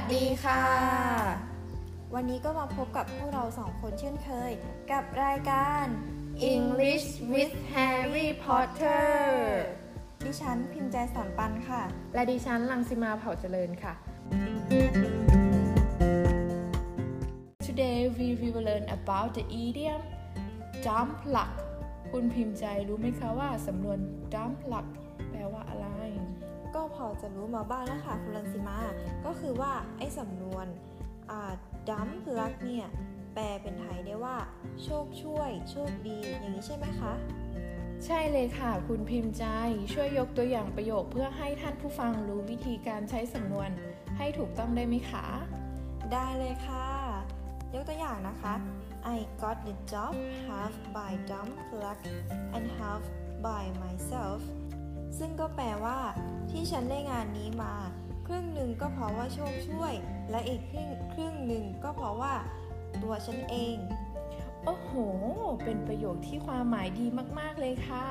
วัสดีค่ะ วันนี้ก็มาพบกับพวกเราสองคนเช่นเคย กับรายการ English with Harry Potter ดิฉันพิมพ์ใจสอนปันค่ะ และดิฉันลังสิมาเผ่าเจริญค่ะ Today we will learn about the idiom dump luck คุณพิมพ์ใจรู้ไหมคะว่าสำนวน dump luck แปลว่าอะไร ก็พอจะรู้มาบ้างนะคะคุณลังสิมา ก็คือว่าไอ้สำนวนดัมพลักเนี่ยแปลเป็นไทยได้ว่า โชคช่วย โชคดี อย่างนี้ใช่ไหมคะ ใช่เลยค่ะ คุณพิมพ์ใจ ช่วยยกตัวอย่างประโยคเพื่อให้ท่านผู้ฟังรู้วิธีการใช้สำนวนให้ถูกต้องได้ไหมคะ ได้เลยค่ะ ยกตัวอย่างนะคะ I got the job half by dumb luck and half by myself ซึ่งก็แปลว่าที่ฉันได้งานนี้มา ครึ่งหนึ่งก็เพราะว่าโชคช่วย และอีกครึ่งครึ่งหนึ่งก็เพราะว่า ตัวฉันเอง โอ้โห เป็นประโยคที่ความหมายดีมากๆเลยค่ะ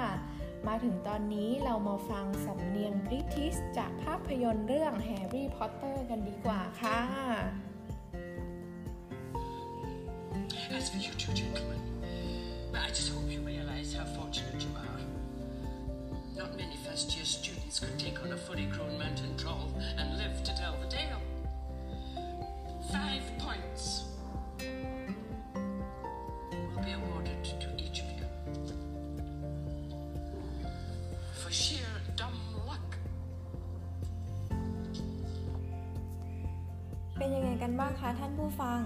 มาถึงตอนนี้เรามาฟังสำเนียงบริติชจากภาพยนตร์เรื่องแฮร์รี่พอตเตอร์กันดีกว่าค่ะ As for you two gentlemen, to each of you for sheer dumb luck. เป็นยังไงกันบ้างคะท่านผู้ฟัง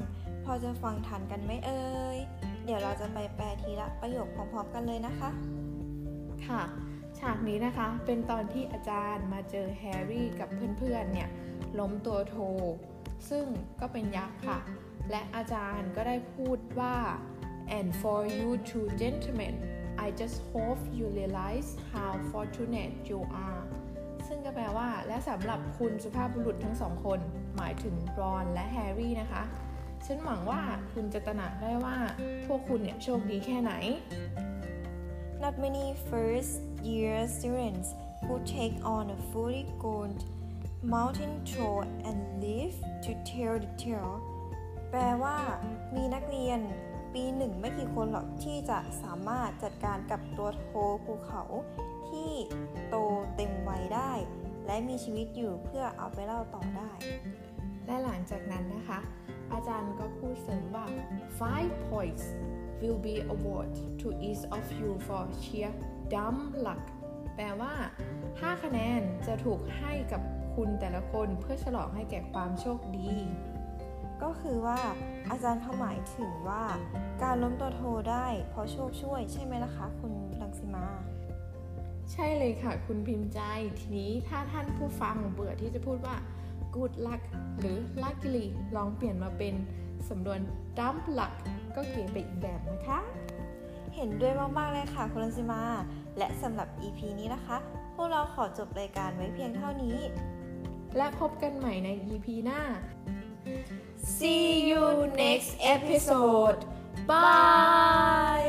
พอจะฟังทันกันไหมเอ่ย เดี๋ยวเราจะไปแปลทีละประโยคพร้อมๆกันเลยนะคะ ค่ะ ฉากนี้นะคะ เป็นตอนที่อาจารย์มาเจอแฮร์รี่กับเพื่อนๆ เนี่ย ล้มตัวโท ซึ่งก็เป็นยักษ์ค่ะ และอาจารย์ก็ได้พูดว่า and for you two gentlemen I just hope you realize how fortunate you are ซึ่งก็แปลว่า และสำหรับคุณสุภาพบุรุษทั้งสองคน หมายถึงรอนและแฮร์รี่นะคะ ฉันหวังว่าคุณจะตระหนักได้ว่า พวกคุณเนี่ยโชคดีแค่ไหน Not many first year students who take on a fully grown mountain troll and live to tell the tale แปลว่า มีนักเรียน ปีหนึ่งไม่กี่คนหรอกที่จะสามารถจัดการกับตัวโทภูเขาที่โตเต็มวัยได้ และมีชีวิตอยู่เพื่อเอาไปเล่าต่อได้ และหลังจากนั้นนะคะ อาจารย์ก็พูดเสริมว่า five points will be awarded to each of you for sheer dumb luck แปลว่า 5 คะแนนจะถูกให้กับคุณแต่ละคนเพื่อฉลองให้แก่ความโชคดี ก็คือว่าอาจารย์เขาหมายถึงว่า การล้มตัวโทได้เพราะโชคช่วย ใช่ไหมล่ะคะคุณรังสิมา ใช่เลยค่ะ คุณพิมพ์ใจทีนี้ถ้าท่านผู้ฟังเบื่อที่จะพูดว่า good luck หรือ luckily ลองเปลี่ยนมาเป็นสำนวน dumb luck ก็เก๋ไปอีกแบบนะคะ เห็นด้วยมาก ๆ เลยค่ะ คุณรังสิมา และสำหรับ EP นี้นะคะ พวกเราขอจบรายการไว้เพียงเท่านี้ และพบกันใหม่ใน EP หน้า See you next episode. Bye